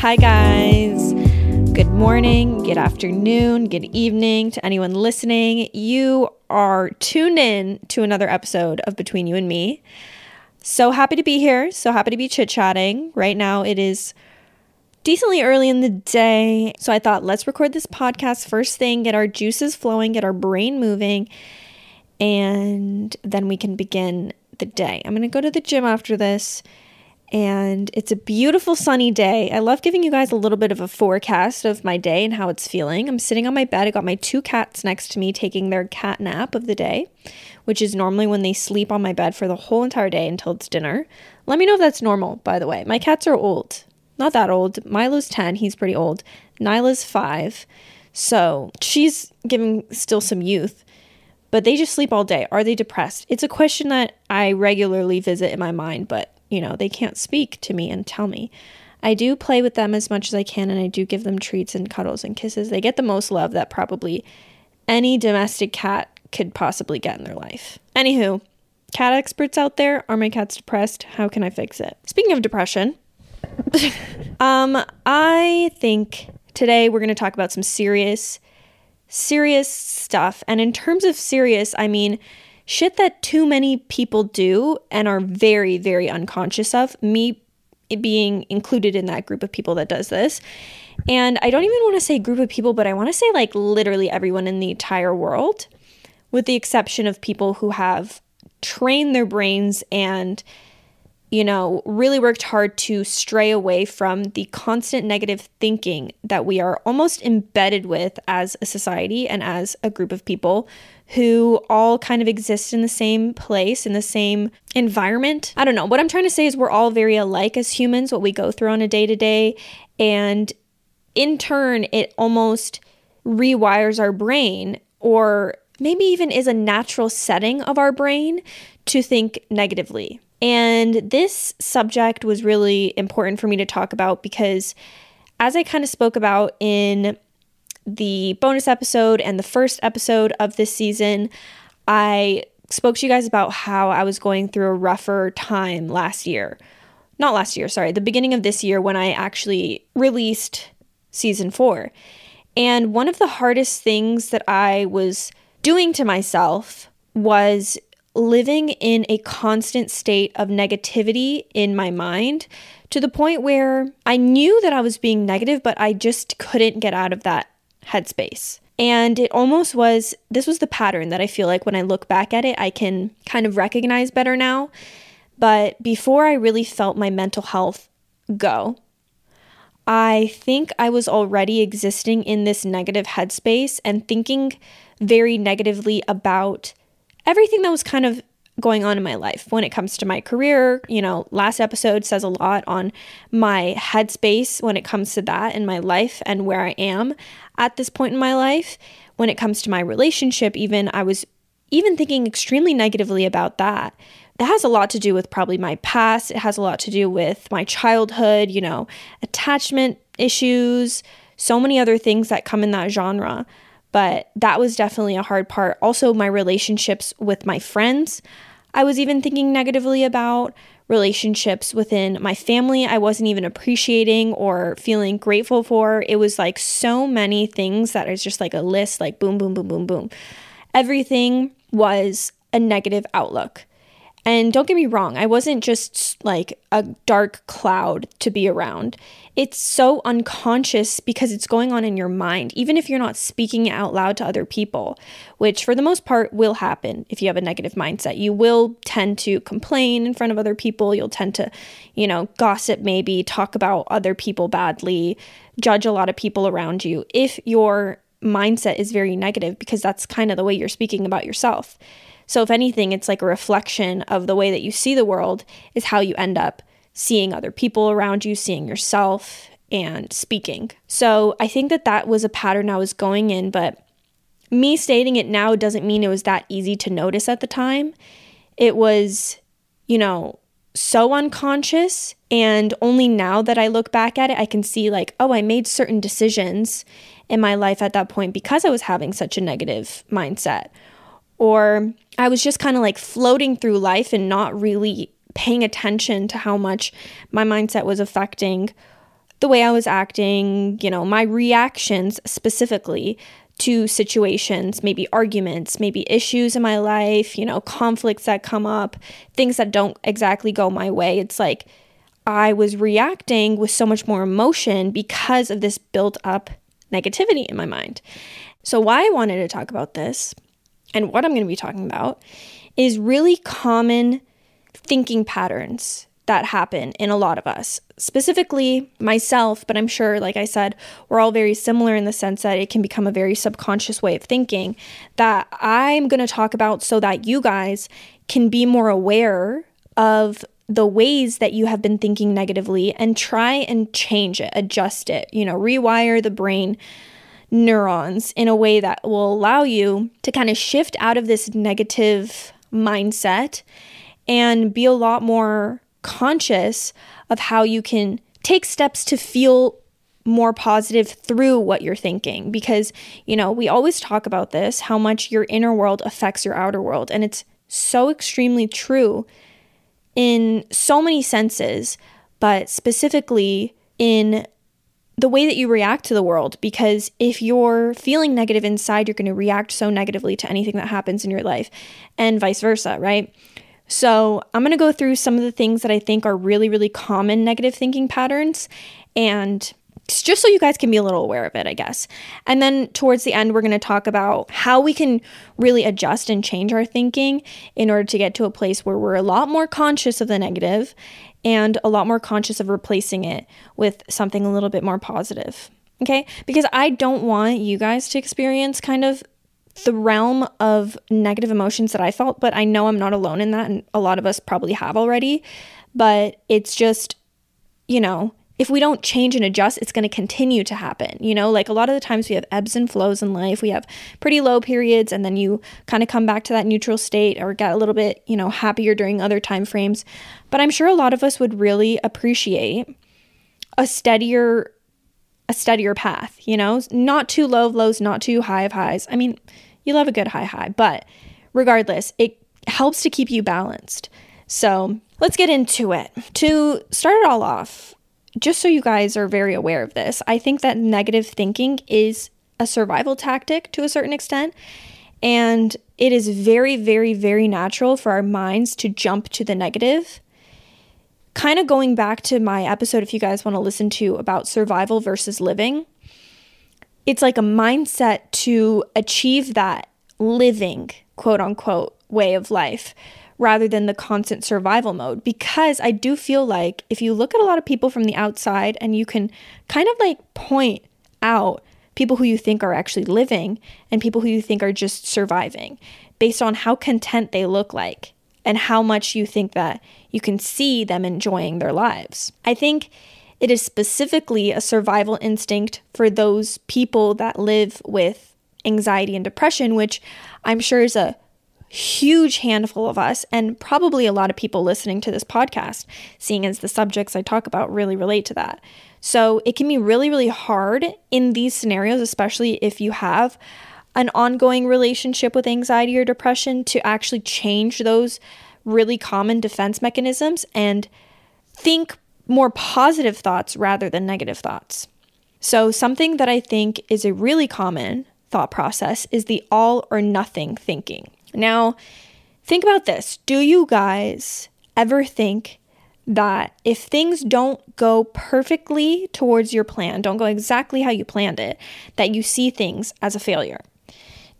Hi, guys. Good morning, good afternoon, good evening to anyone listening. You are tuned in to another episode of Between You and Me. So happy to be here. So happy to be chit chatting. Right now, it is decently early in the day. So I thought, let's record this podcast first thing, get our juices flowing, get our brain moving, and then we can begin the day. I'm going to go to the gym after this and it's a beautiful sunny day. I love giving you guys a little bit of a forecast of my day and how it's feeling. I'm sitting on my bed. I got my two cats next to me taking their cat nap of the day, which is normally when they sleep on my bed for the whole entire day until it's dinner. Let me know if that's normal, by the way. My cats are old. Not that old. Milo's 10, he's pretty old. Nyla's 5. So, she's giving still some youth but they just sleep all day. Are they depressed? It's a question that I regularly visit in my mind, but you know, they can't speak to me and tell me. I do play with them as much as I can and I do give them treats and cuddles and kisses. They get the most love that probably any domestic cat could possibly get in their life. Anywho, cat experts out there, are my cats depressed? How can I fix it? Speaking of depression, um, I think today we're going to talk about some serious, serious stuff. And in terms of serious, I mean, shit that too many people do and are very, very unconscious of. Me being included in that group of people that does this. And I don't even want to say group of people, but I want to say like literally everyone in the entire world, with the exception of people who have trained their brains and you know, really worked hard to stray away from the constant negative thinking that we are almost embedded with as a society and as a group of people who all kind of exist in the same place, in the same environment. I don't know. What I'm trying to say is we're all very alike as humans, what we go through on a day to day. And in turn, it almost rewires our brain or maybe even is a natural setting of our brain to think negatively. And this subject was really important for me to talk about because, as I kind of spoke about in the bonus episode and the first episode of this season, I spoke to you guys about how I was going through a rougher time last year. Not last year, sorry, the beginning of this year when I actually released season four. And one of the hardest things that I was doing to myself was living in a constant state of negativity in my mind to the point where I knew that I was being negative, but I just couldn't get out of that headspace. And it almost was this was the pattern that I feel like when I look back at it, I can kind of recognize better now. But before I really felt my mental health go, I think I was already existing in this negative headspace and thinking very negatively about everything that was kind of going on in my life when it comes to my career. You know, last episode says a lot on my headspace when it comes to that in my life and where I am at this point in my life. When it comes to my relationship, even I was even thinking extremely negatively about that. That has a lot to do with probably my past. It has a lot to do with my childhood, you know, attachment issues, so many other things that come in that genre but that was definitely a hard part. Also, my relationships with my friends, I was even thinking negatively about relationships within my family, I wasn't even appreciating or feeling grateful for. It was like so many things that is just like a list, like boom, boom, boom, boom, boom. Everything was a negative outlook. And don't get me wrong, I wasn't just like a dark cloud to be around. It's so unconscious because it's going on in your mind, even if you're not speaking out loud to other people, which for the most part will happen if you have a negative mindset. You will tend to complain in front of other people. You'll tend to, you know, gossip, maybe talk about other people badly, judge a lot of people around you if you're mindset is very negative because that's kind of the way you're speaking about yourself. So, if anything, it's like a reflection of the way that you see the world, is how you end up seeing other people around you, seeing yourself, and speaking. So, I think that that was a pattern I was going in, but me stating it now doesn't mean it was that easy to notice at the time. It was, you know, so unconscious. And only now that I look back at it, I can see, like, oh, I made certain decisions in my life at that point because I was having such a negative mindset. Or I was just kind of like floating through life and not really paying attention to how much my mindset was affecting the way I was acting, you know, my reactions specifically to situations, maybe arguments, maybe issues in my life, you know, conflicts that come up, things that don't exactly go my way. It's like I was reacting with so much more emotion because of this built up negativity in my mind. So, why I wanted to talk about this and what I'm going to be talking about is really common thinking patterns that happen in a lot of us, specifically myself, but I'm sure, like I said, we're all very similar in the sense that it can become a very subconscious way of thinking that I'm going to talk about so that you guys can be more aware of the ways that you have been thinking negatively and try and change it, adjust it, you know, rewire the brain neurons in a way that will allow you to kind of shift out of this negative mindset and be a lot more conscious of how you can take steps to feel more positive through what you're thinking. Because you know we always talk about this how much your inner world affects your outer world. And it's so extremely true in so many senses but specifically in the way that you react to the world because if you're feeling negative inside, you're going to react so negatively to anything that happens in your life and vice versa, right? So, I'm going to go through some of the things that I think are really, really common negative thinking patterns and just so you guys can be a little aware of it, I guess. And then towards the end, we're going to talk about how we can really adjust and change our thinking in order to get to a place where we're a lot more conscious of the negative and a lot more conscious of replacing it with something a little bit more positive. Okay? Because I don't want you guys to experience kind of the realm of negative emotions that I felt, but I know I'm not alone in that. And a lot of us probably have already. But it's just, you know, if we don't change and adjust, it's going to continue to happen. You know, like a lot of the times we have ebbs and flows in life. We have pretty low periods and then you kind of come back to that neutral state or get a little bit, you know, happier during other time frames. But I'm sure a lot of us would really appreciate a steadier a steadier path, you know? Not too low of lows, not too high of highs. I mean, you love a good high high, but regardless, it helps to keep you balanced. So, let's get into it. To start it all off, just so you guys are very aware of this, I think that negative thinking is a survival tactic to a certain extent. And it is very, very, very natural for our minds to jump to the negative. Kind of going back to my episode, if you guys want to listen to about survival versus living, it's like a mindset to achieve that living, quote unquote, way of life rather than the constant survival mode. Because I do feel like if you look at a lot of people from the outside and you can kind of like point out people who you think are actually living and people who you think are just surviving based on how content they look like and how much you think that you can see them enjoying their lives. I think it is specifically a survival instinct for those people that live with anxiety and depression, which I'm sure is a huge handful of us, and probably a lot of people listening to this podcast, seeing as the subjects I talk about really relate to that. So it can be really, really hard in these scenarios, especially if you have an ongoing relationship with anxiety or depression, to actually change those really common defense mechanisms and think more positive thoughts rather than negative thoughts. So, something that I think is a really common thought process is the all or nothing thinking. Now, think about this. Do you guys ever think that if things don't go perfectly towards your plan, don't go exactly how you planned it, that you see things as a failure?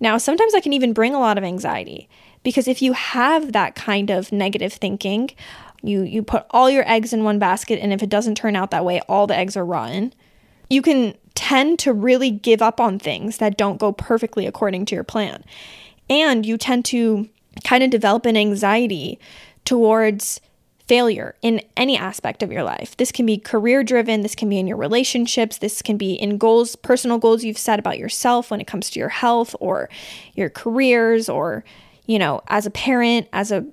Now, sometimes that can even bring a lot of anxiety because if you have that kind of negative thinking, you you put all your eggs in one basket and if it doesn't turn out that way, all the eggs are rotten. You can tend to really give up on things that don't go perfectly according to your plan. And you tend to kind of develop an anxiety towards failure in any aspect of your life. This can be career driven, this can be in your relationships, this can be in goals, personal goals you've set about yourself when it comes to your health or your careers or, you know, as a parent, as a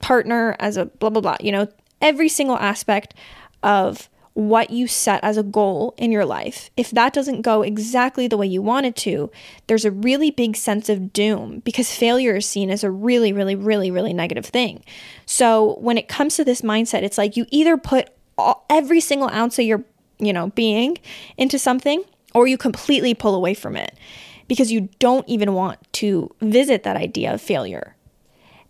partner, as a blah, blah, blah. You know, every single aspect of what you set as a goal in your life, if that doesn't go exactly the way you want it to, there's a really big sense of doom because failure is seen as a really, really, really, really negative thing. So when it comes to this mindset, it's like you either put all, every single ounce of your, you know, being into something or you completely pull away from it because you don't even want to visit that idea of failure.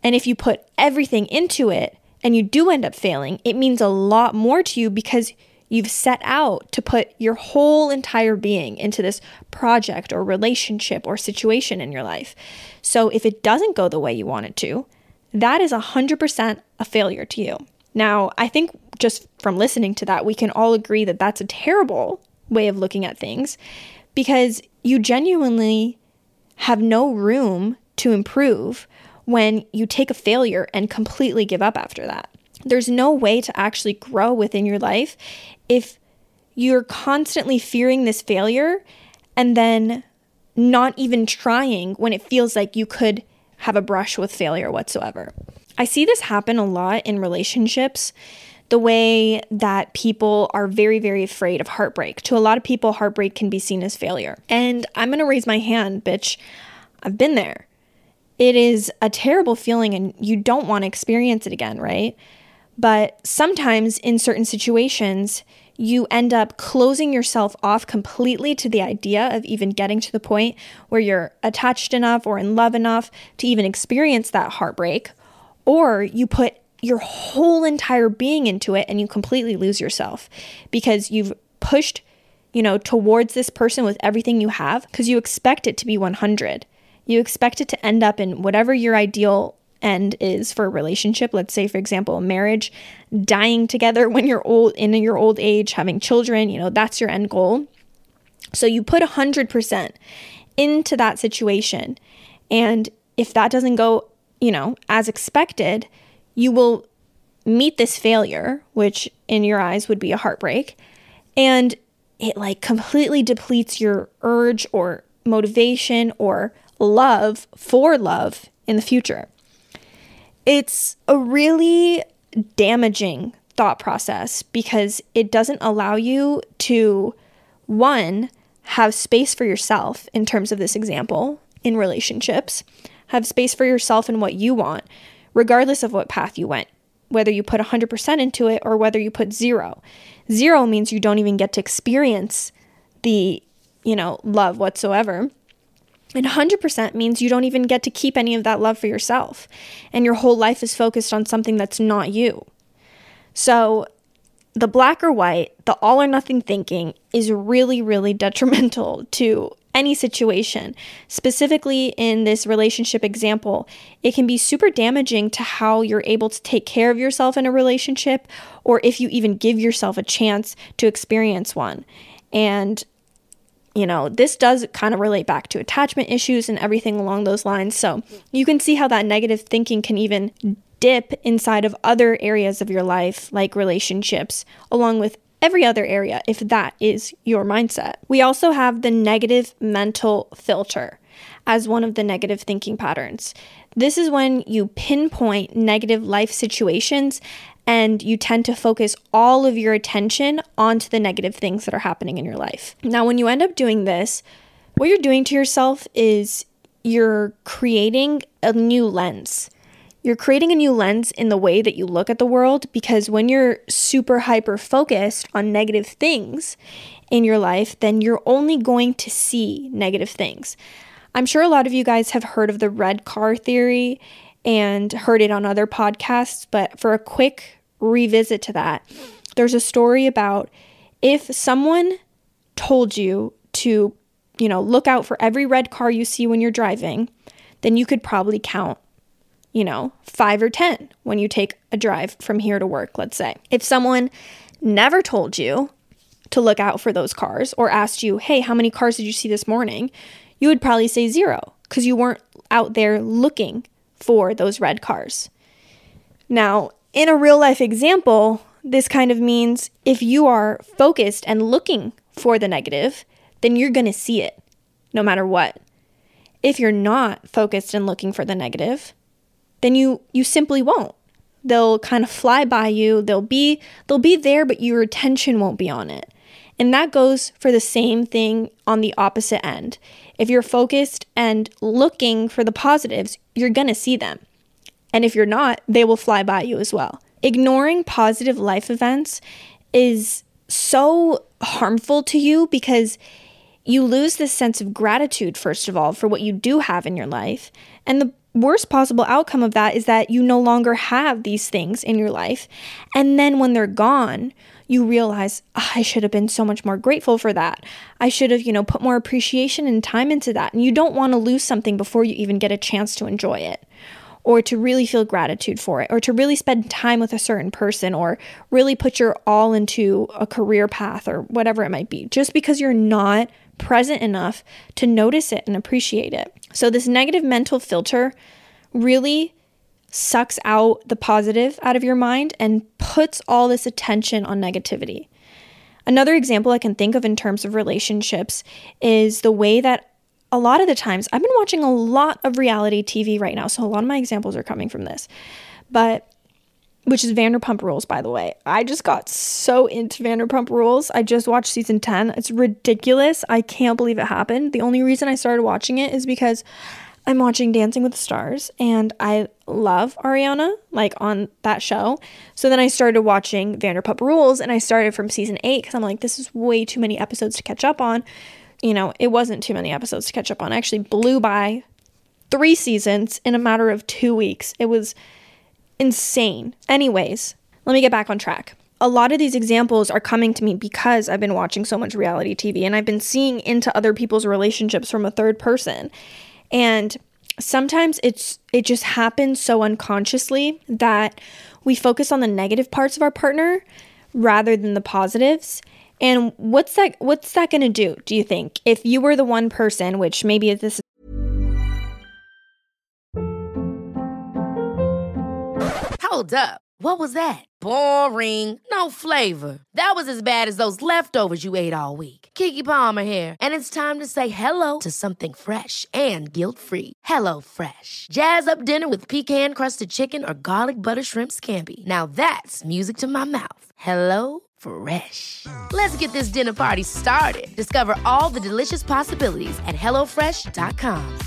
And if you put everything into it and you do end up failing, it means a lot more to you because You've set out to put your whole entire being into this project or relationship or situation in your life. So if it doesn't go the way you want it to, that is 100% a failure to you. Now, I think just from listening to that, we can all agree that that's a terrible way of looking at things because you genuinely have no room to improve when you take a failure and completely give up after that. There's no way to actually grow within your life if you're constantly fearing this failure and then not even trying when it feels like you could have a brush with failure whatsoever. I see this happen a lot in relationships. The way that people are very, very afraid of heartbreak. To a lot of people, heartbreak can be seen as failure. And I'm gonna raise my hand, bitch. I've been there. It is a terrible feeling, and you don't wanna experience it again, right? But sometimes in certain situations, you end up closing yourself off completely to the idea of even getting to the point where you're attached enough or in love enough to even experience that heartbreak. Or you put your whole entire being into it and you completely lose yourself because you've pushed, you know, towards this person with everything you have because you expect it to be 100. You expect it to end up in whatever your ideal end is for a relationship. Let's say for example marriage dying together when you're old in your old age having children you know that's your end goal. So you put 100% into that situation. And if that doesn't go you know as expected you will meet this failure which in your eyes would be a heartbreak. And it like completely depletes your urge or motivation or love for love in the future it's a really damaging thought process because it doesn't allow you to, one, have space for yourself in terms of this example in relationships, have space for yourself and what you want, regardless of what path you went, whether you put 100% into it or whether you put zero. Zero means you don't even get to experience the, you know, love whatsoever. And 100% means you don't even get to keep any of that love for yourself. And your whole life is focused on something that's not you. So, the black or white, the all or nothing thinking is really, really detrimental to any situation. Specifically, in this relationship example, it can be super damaging to how you're able to take care of yourself in a relationship or if you even give yourself a chance to experience one. And you know, this does kind of relate back to attachment issues and everything along those lines. So you can see how that negative thinking can even dip inside of other areas of your life, like relationships, along with every other area, if that is your mindset. We also have the negative mental filter as one of the negative thinking patterns. This is when you pinpoint negative life situations and you tend to focus all of your attention onto the negative things that are happening in your life. Now, when you end up doing this, what you're doing to yourself is you're creating a new lens. You're creating a new lens in the way that you look at the world because when you're super hyper focused on negative things in your life, then you're only going to see negative things. I'm sure a lot of you guys have heard of the red car theory and heard it on other podcasts, but for a quick revisit to that. There's a story about if someone told you to, you know, look out for every red car you see when you're driving, then you could probably count, you know, five or 10 when you take a drive from here to work, let's say. If someone never told you to look out for those cars or asked you, hey, how many cars did you see this morning? You would probably say zero because you weren't out there looking for those red cars. Now, in a real life example, this kind of means if you are focused and looking for the negative, then you're going to see it no matter what. If you're not focused and looking for the negative, then you you simply won't. They'll kind of fly by you. They'll be they'll be there but your attention won't be on it. And that goes for the same thing on the opposite end. If you're focused and looking for the positives, you're going to see them. And if you're not, they will fly by you as well. Ignoring positive life events is so harmful to you because you lose this sense of gratitude, first of all, for what you do have in your life. And the worst possible outcome of that is that you no longer have these things in your life. And then when they're gone, you realize oh, I should have been so much more grateful for that. I should have, you know, put more appreciation and time into that. And you don't want to lose something before you even get a chance to enjoy it or to really feel gratitude for it, or to really spend time with a certain person, or really put your all into a career path or whatever it might be, just because you're not present enough to notice it and appreciate it. So, this negative mental filter really sucks out the positive out of your mind and puts all this attention on negativity. Another example I can think of in terms of relationships is the way that a lot of the times, I've been watching a lot of reality TV right now, so a lot of my examples are coming from this. But which is Vanderpump Rules, by the way. I just got so into Vanderpump Rules. I just watched season 10. It's ridiculous. I can't believe it happened. The only reason I started watching it is because I'm watching Dancing with the Stars and I love Ariana, like on that show. So then I started watching Vanderpump Rules and I started from season 8 because I'm like, this is way too many episodes to catch up on you know, it wasn't too many episodes to catch up on. I actually blew by three seasons in a matter of two weeks. It was insane. Anyways, let me get back on track. A lot of these examples are coming to me because I've been watching so much reality TV and I've been seeing into other people's relationships from a third person. And sometimes it's it just happens so unconsciously that we focus on the negative parts of our partner rather than the positives and what's that what's that going to do, do you think? If you were the one person, which maybe this Hold up. What was that? Boring. No flavor. That was as bad as those leftovers you ate all week. Keke Palmer here, and it's time to say hello to something fresh and guilt-free. Hello Fresh. Jazz up dinner with pecan-crusted chicken or garlic butter shrimp scampi. Now that's music to my mouth. Hello Fresh. Let's get this dinner party started. Discover all the delicious possibilities at HelloFresh.com.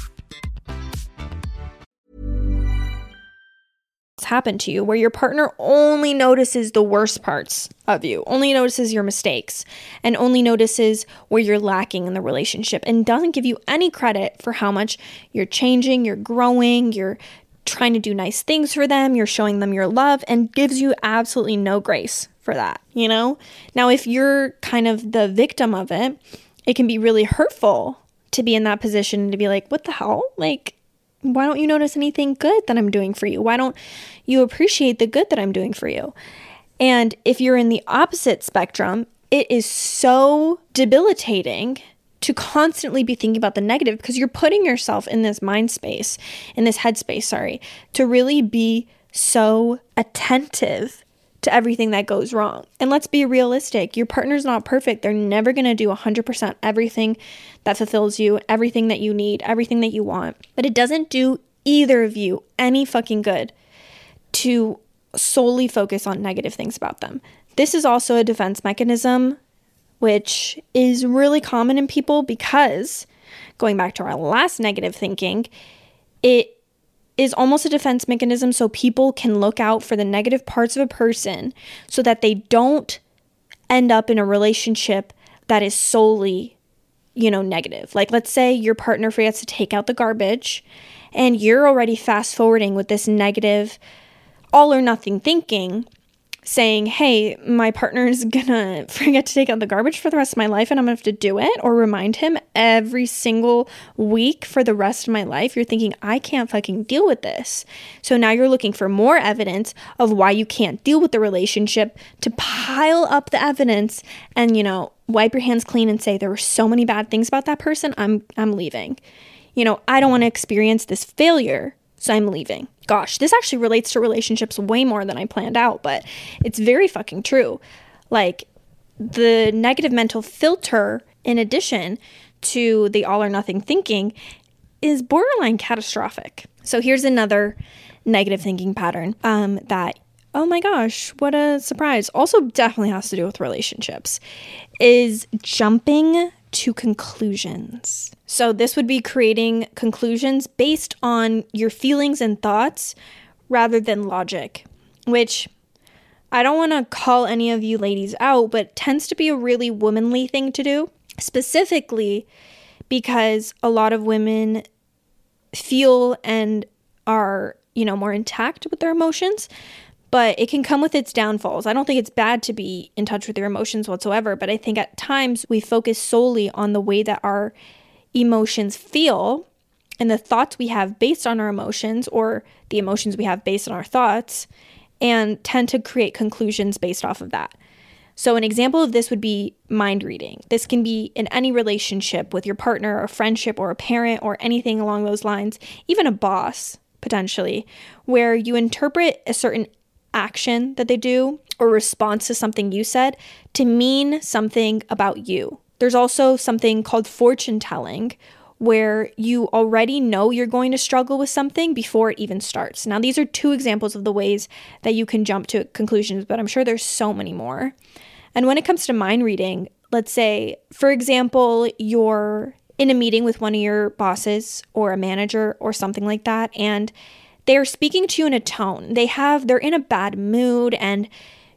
What's happened to you where your partner only notices the worst parts of you, only notices your mistakes, and only notices where you're lacking in the relationship and doesn't give you any credit for how much you're changing, you're growing, you're trying to do nice things for them, you're showing them your love, and gives you absolutely no grace for that, you know? Now, if you're kind of the victim of it, it can be really hurtful to be in that position to be like, what the hell? Like, why don't you notice anything good that I'm doing for you? Why don't you appreciate the good that I'm doing for you? And if you're in the opposite spectrum, it is so debilitating to constantly be thinking about the negative because you're putting yourself in this mind space, in this headspace, sorry, to really be so attentive to everything that goes wrong. And let's be realistic your partner's not perfect. They're never going to do 100% everything that fulfills you, everything that you need, everything that you want. But it doesn't do either of you any fucking good to solely focus on negative things about them. This is also a defense mechanism, which is really common in people because, going back to our last negative thinking, it is almost a defense mechanism so people can look out for the negative parts of a person so that they don't end up in a relationship that is solely, you know, negative. Like, let's say your partner forgets to take out the garbage and you're already fast forwarding with this negative, all or nothing thinking. Saying, hey, my partner's gonna forget to take out the garbage for the rest of my life and I'm gonna have to do it, or remind him every single week for the rest of my life, you're thinking, I can't fucking deal with this. So now you're looking for more evidence of why you can't deal with the relationship to pile up the evidence and, you know, wipe your hands clean and say, there were so many bad things about that person, I'm, I'm leaving. You know, I don't wanna experience this failure, so I'm leaving gosh, this actually relates to relationships way more than I planned out, but it's very fucking true. Like the negative mental filter, in addition to the all or nothing thinking, is borderline catastrophic. So here's another negative thinking pattern um, that oh my gosh, what a surprise. Also, definitely has to do with relationships, is jumping to conclusions. So, this would be creating conclusions based on your feelings and thoughts rather than logic, which I don't want to call any of you ladies out, but tends to be a really womanly thing to do, specifically because a lot of women feel and are, you know, more intact with their emotions but it can come with its downfalls. I don't think it's bad to be in touch with your emotions whatsoever, but I think at times we focus solely on the way that our emotions feel and the thoughts we have based on our emotions or the emotions we have based on our thoughts and tend to create conclusions based off of that. So, an example of this would be mind reading. This can be in any relationship with your partner, or friendship, or a parent, or anything along those lines, even a boss, potentially, where you interpret a certain action that they do or response to something you said to mean something about you. There's also something called fortune telling where you already know you're going to struggle with something before it even starts. Now, these are two examples of the ways that you can jump to conclusions, but I'm sure there's so many more. And when it comes to mind reading, let's say, for example, you're in a meeting with one of your bosses or a manager or something like that, and they're speaking to you in a tone. They have, they're in a bad mood, and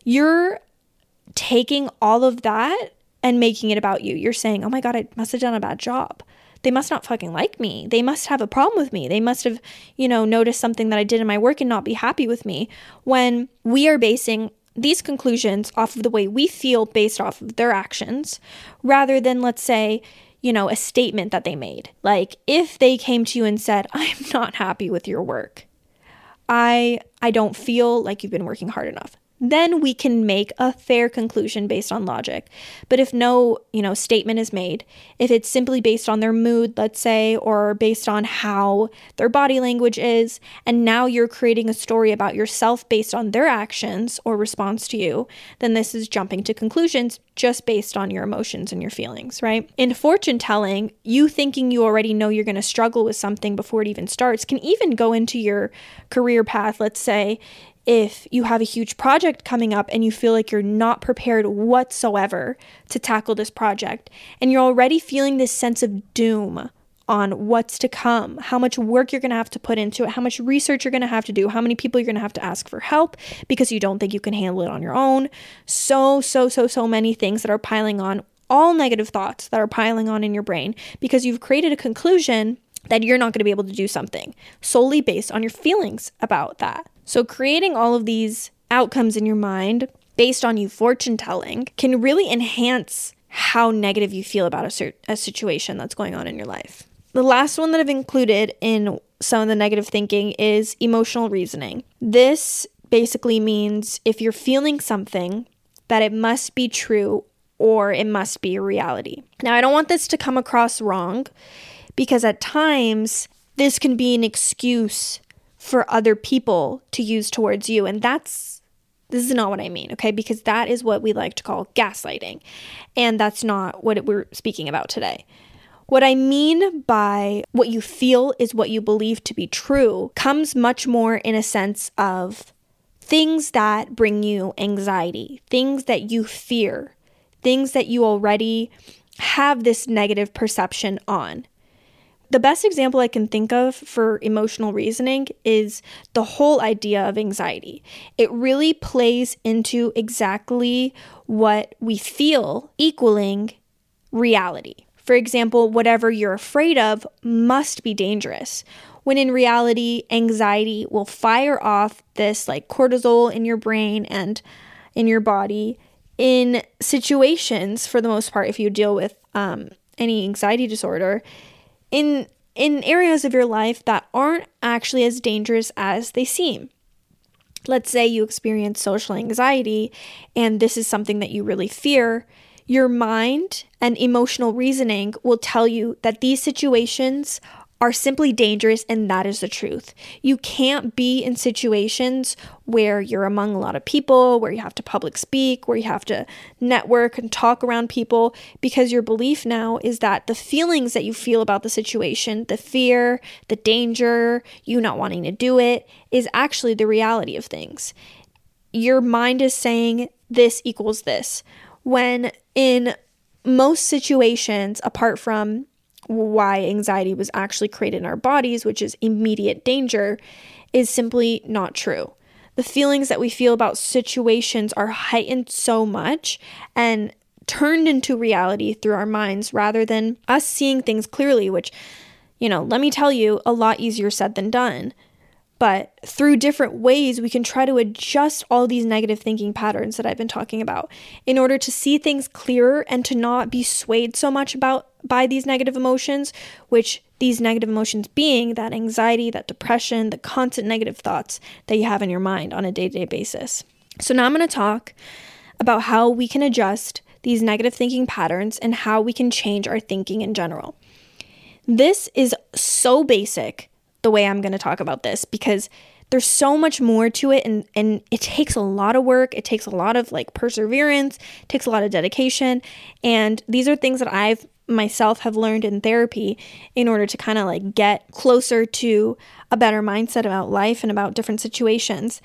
you're taking all of that and making it about you. You're saying, oh my God, I must have done a bad job. They must not fucking like me. They must have a problem with me. They must have, you know, noticed something that I did in my work and not be happy with me. When we are basing these conclusions off of the way we feel based off of their actions, rather than, let's say, you know, a statement that they made. Like if they came to you and said, I'm not happy with your work, I I don't feel like you've been working hard enough then we can make a fair conclusion based on logic. But if no, you know, statement is made, if it's simply based on their mood, let's say, or based on how their body language is, and now you're creating a story about yourself based on their actions or response to you, then this is jumping to conclusions just based on your emotions and your feelings, right? In fortune telling, you thinking you already know you're going to struggle with something before it even starts can even go into your career path. Let's say if you have a huge project coming up and you feel like you're not prepared whatsoever to tackle this project, and you're already feeling this sense of doom on what's to come, how much work you're to have to put into it, how much research you're to have to do, how many people you're to have to ask for help because you don't think you can handle it on your own. So, so, so, so many things that are piling on, all negative thoughts that are piling on in your brain because you've created a conclusion that you're not going to be able to do something solely based on your feelings about that. So, creating all of these outcomes in your mind based on you fortune telling can really enhance how negative you feel about a, a situation that's going on in your life. The last one that I've included in some of the negative thinking is emotional reasoning. This basically means if you're feeling something, that it must be true or it must be a reality. Now, I don't want this to come across wrong because at times this can be an excuse for other people to use towards you. And that's, this is not what I mean, okay? Because that is what we like to call gaslighting. And that's not what we're speaking about today. What I mean by what you feel is what you believe to be true comes much more in a sense of things that bring you anxiety, things that you fear, things that you already have this negative perception on. The best example I can think of for emotional reasoning is the whole idea of anxiety. It really plays into exactly what we feel equaling reality. For example, whatever you're afraid of must be dangerous. When in reality, anxiety will fire off this like cortisol in your brain and in your body in situations, for the most part, if you deal with um, any anxiety disorder, in in areas of your life that aren't actually as dangerous as they seem. Let's say you experience social anxiety and this is something that you really fear. Your mind and emotional reasoning will tell you that these situations are simply dangerous, and that is the truth. You can't be in situations where you're among a lot of people, where you have to public speak, where you have to network and talk around people, because your belief now is that the feelings that you feel about the situation, the fear, the danger, you not wanting to do it, is actually the reality of things. Your mind is saying this equals this. When in most situations, apart from why anxiety was actually created in our bodies, which is immediate danger, is simply not true. The feelings that we feel about situations are heightened so much and turned into reality through our minds rather than us seeing things clearly, which, you know, let me tell you, a lot easier said than done. But through different ways, we can try to adjust all these negative thinking patterns that I've been talking about in order to see things clearer and to not be swayed so much about by these negative emotions, which these negative emotions being that anxiety, that depression, the constant negative thoughts that you have in your mind on a day to day basis. So, now I'm going to talk about how we can adjust these negative thinking patterns and how we can change our thinking in general. This is so basic the way I'm going to talk about this because there's so much more to it and and it takes a lot of work it takes a lot of like perseverance takes a lot of dedication and these are things that I've myself have learned in therapy in order to kind of like get closer to a better mindset about life and about different situations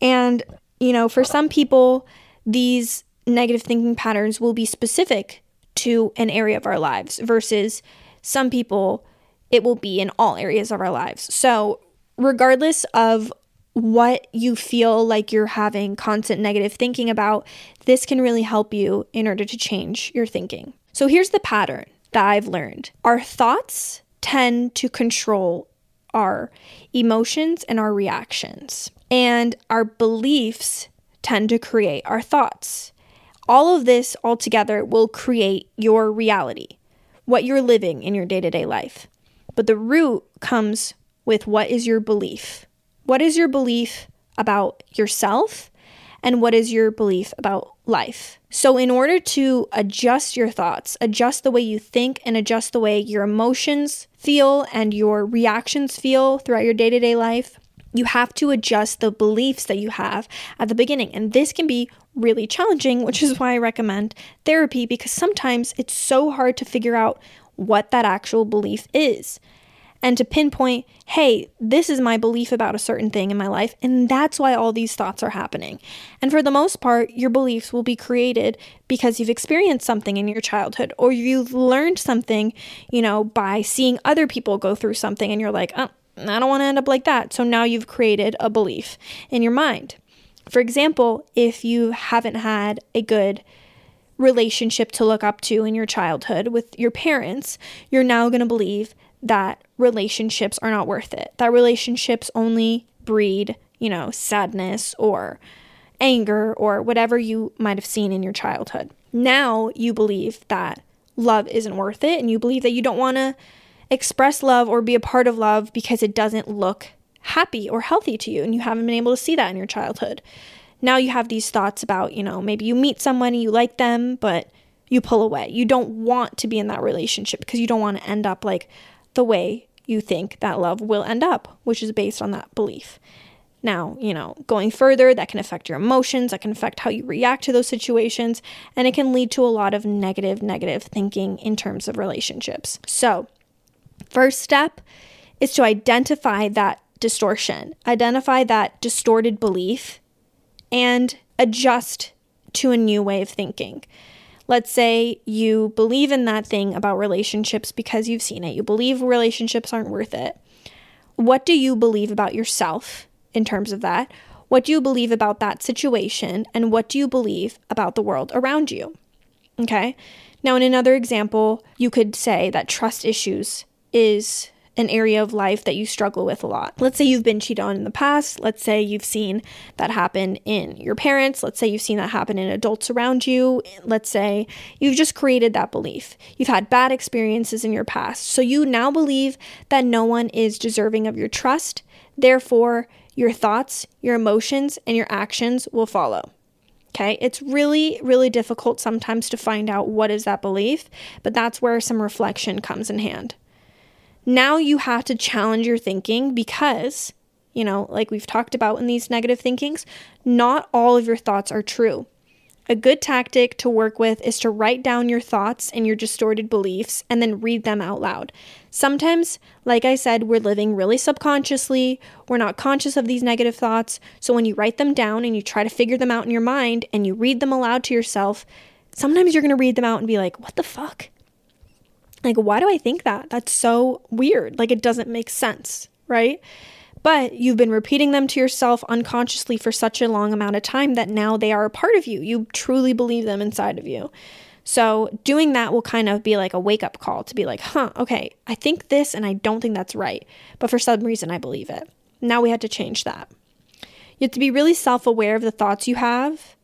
and you know for some people these negative thinking patterns will be specific to an area of our lives versus some people it will be in all areas of our lives. So, regardless of what you feel like you're having constant negative thinking about, this can really help you in order to change your thinking. So, here's the pattern that I've learned our thoughts tend to control our emotions and our reactions, and our beliefs tend to create our thoughts. All of this altogether will create your reality, what you're living in your day to day life. But the root comes with what is your belief? What is your belief about yourself? And what is your belief about life? So, in order to adjust your thoughts, adjust the way you think, and adjust the way your emotions feel and your reactions feel throughout your day to day life, you have to adjust the beliefs that you have at the beginning. And this can be really challenging, which is why I recommend therapy because sometimes it's so hard to figure out what that actual belief is and to pinpoint, hey, this is my belief about a certain thing in my life, and that's why all these thoughts are happening. And for the most part, your beliefs will be created because you've experienced something in your childhood or you've learned something, you know, by seeing other people go through something, and you're like, oh, I don't want to end up like that. So now you've created a belief in your mind. For example, if you haven't had a good relationship to look up to in your childhood with your parents, you're now going to believe that relationships are not worth it. That relationships only breed, you know, sadness or anger or whatever you might have seen in your childhood. Now you believe that love isn't worth it and you believe that you don't want to express love or be a part of love because it doesn't look happy or healthy to you and you haven't been able to see that in your childhood now you have these thoughts about, you know, maybe you meet someone and you like them, but you pull away. You don't want to be in that relationship because you don't want to end up like the way you think that love will end up, which is based on that belief. Now, you know, going further, that can affect your emotions, that can affect how you react to those situations, and it can lead to a lot of negative, negative thinking in terms of relationships. So, first step is to identify that distortion, identify that distorted belief and adjust to a new way of thinking. Let's say you believe in that thing about relationships because you've seen it. You believe relationships aren't worth it. What do you believe about yourself in terms of that? What do you believe about that situation? And what do you believe about the world around you? Okay. Now, in another example, you could say that trust issues is an area of life that you struggle with a lot. Let's say you've been cheated on in the past. Let's say you've seen that happen in your parents. Let's say you've seen that happen in adults around you. Let's say you've just created that belief. You've had bad experiences in your past. So you now believe that no one is deserving of your trust. Therefore, your thoughts, your emotions, and your actions will follow. Okay, it's really, really difficult sometimes to find out what is that belief, but that's where some reflection comes in hand. Now you have to challenge your thinking because, you know, like we've talked about in these negative thinkings, not all of your thoughts are true. A good tactic to work with is to write down your thoughts and your distorted beliefs and then read them out loud. Sometimes, like I said, we're living really subconsciously. We're not conscious of these negative thoughts. So when you write them down and you try to figure them out in your mind and you read them aloud to yourself, sometimes you're going to read them out and be like, what the fuck? Like, why do I think that? That's so weird. Like, it doesn't make sense, right? But you've been repeating them to yourself unconsciously for such a long amount of time that now they are a part of you. You truly believe them inside of you. So, doing that will kind of be like a wake up call to be like, huh, okay, I think this and I don't think that's right. But for some reason, I believe it. Now we had to change that. You have to be really self aware of the thoughts you have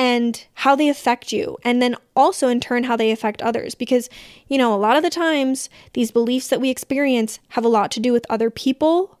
and how they affect you. And then also, in turn, how they affect others. Because, you know, a lot of the times, these beliefs that we experience have a lot to do with other people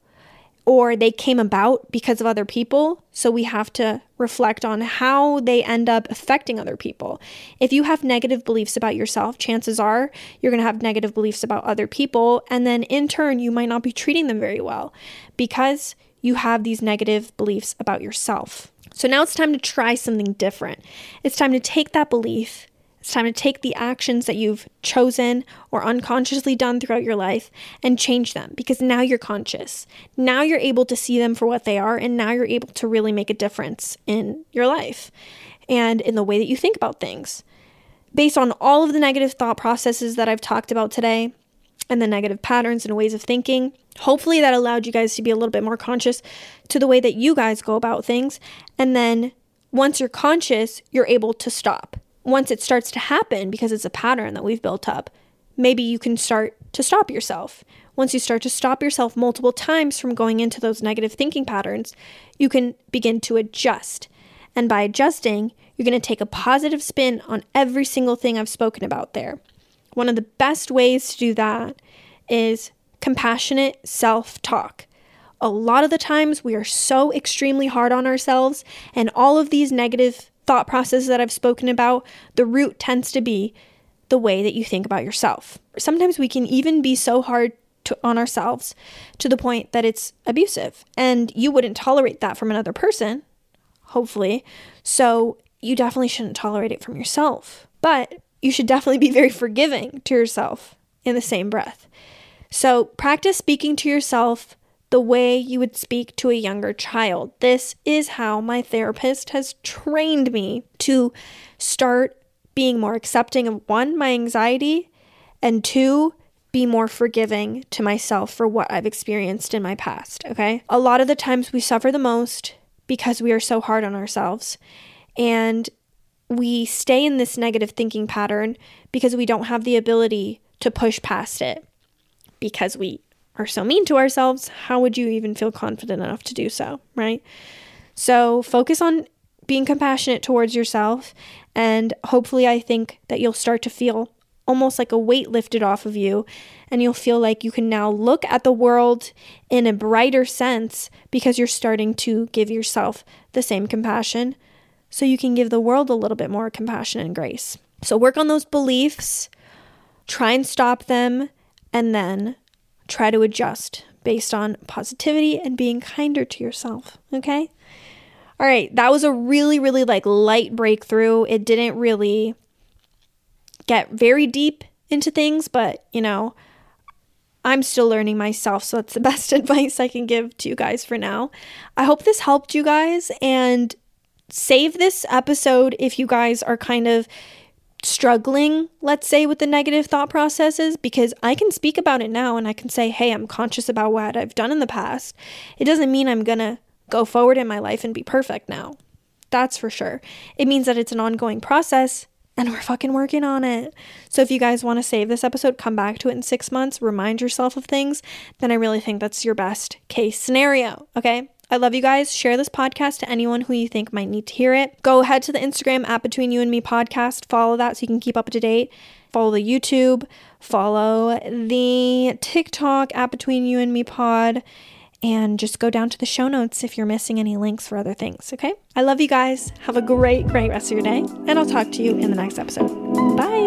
or they came about because of other people. So we have to reflect on how they end up affecting other people. If you have negative beliefs about yourself, chances are you're going to have negative beliefs about other people. And then in turn, you might not be treating them very well because you have these negative beliefs about yourself. So now it's time to try something different. It's time to take that belief it's time to take the actions that you've chosen or unconsciously done throughout your life and change them because now you're conscious. Now you're able to see them for what they are, and now you're able to really make a difference in your life and in the way that you think about things. Based on all of the negative thought processes that I've talked about today and the negative patterns and ways of thinking, hopefully that allowed you guys to be a little bit more conscious to the way that you guys go about things. And then once you're conscious, you're able to stop once it starts to happen, because it's a pattern that we've built up, maybe you can start to stop yourself. Once you start to stop yourself multiple times from going into those negative thinking patterns, you can begin to adjust. And by adjusting, you're going to take a positive spin on every single thing I've spoken about there. One of the best ways to do that is compassionate self talk. A lot of the times we are so extremely hard on ourselves, and all of these negative thought processes that I've spoken about, the root tends to be the way that you think about yourself. Sometimes we can even be so hard to, on ourselves to the point that it's abusive, and you wouldn't tolerate that from another person, hopefully. So you definitely shouldn't tolerate it from yourself. But you should definitely be very forgiving to yourself in the same breath. So practice speaking to yourself the way you would speak to a younger child. This is how my therapist has trained me to start being more accepting of one, my anxiety, and two, be more forgiving to myself for what I've experienced in my past. Okay. A lot of the times we suffer the most because we are so hard on ourselves. And we stay in this negative thinking pattern because we don't have the ability to push past it because we are so mean to ourselves, how would you even feel confident enough to do so, right? So focus on being compassionate towards yourself. And hopefully, I think that you'll start to feel almost like a weight lifted off of you. And you'll feel like you can now look at the world in a brighter sense because you're starting to give yourself the same compassion. So you can give the world a little bit more compassion and grace. So work on those beliefs, try and stop them, and then try to adjust based on positivity and being kinder to yourself. Okay. All right. That was a really, really like light breakthrough. It didn't really get very deep into things, but you know, I'm still learning myself, so that's the best advice I can give to you guys for now. I hope this helped you guys and save this episode if you guys are kind of struggling, let's say, with the negative thought processes, because I can speak about it now and I can say, hey, I'm conscious about what I've done in the past. It doesn't mean I'm going to go forward in my life and be perfect now. That's for sure. It means that it's an ongoing process and we're fucking working on it. So if you guys want to save this episode, come back to it in six months, remind yourself of things, then I really think that's your best case scenario. Okay. I love you guys. Share this podcast to anyone who you think might need to hear it. Go ahead to the Instagram at Between You and Me podcast. Follow that so you can keep up to date. Follow the YouTube. Follow the TikTok at Between You and Me pod. And just go down to the show notes if you're missing any links for other things, okay? I love you guys. Have a great, great rest of your day. And I'll talk to you in the next episode. Bye.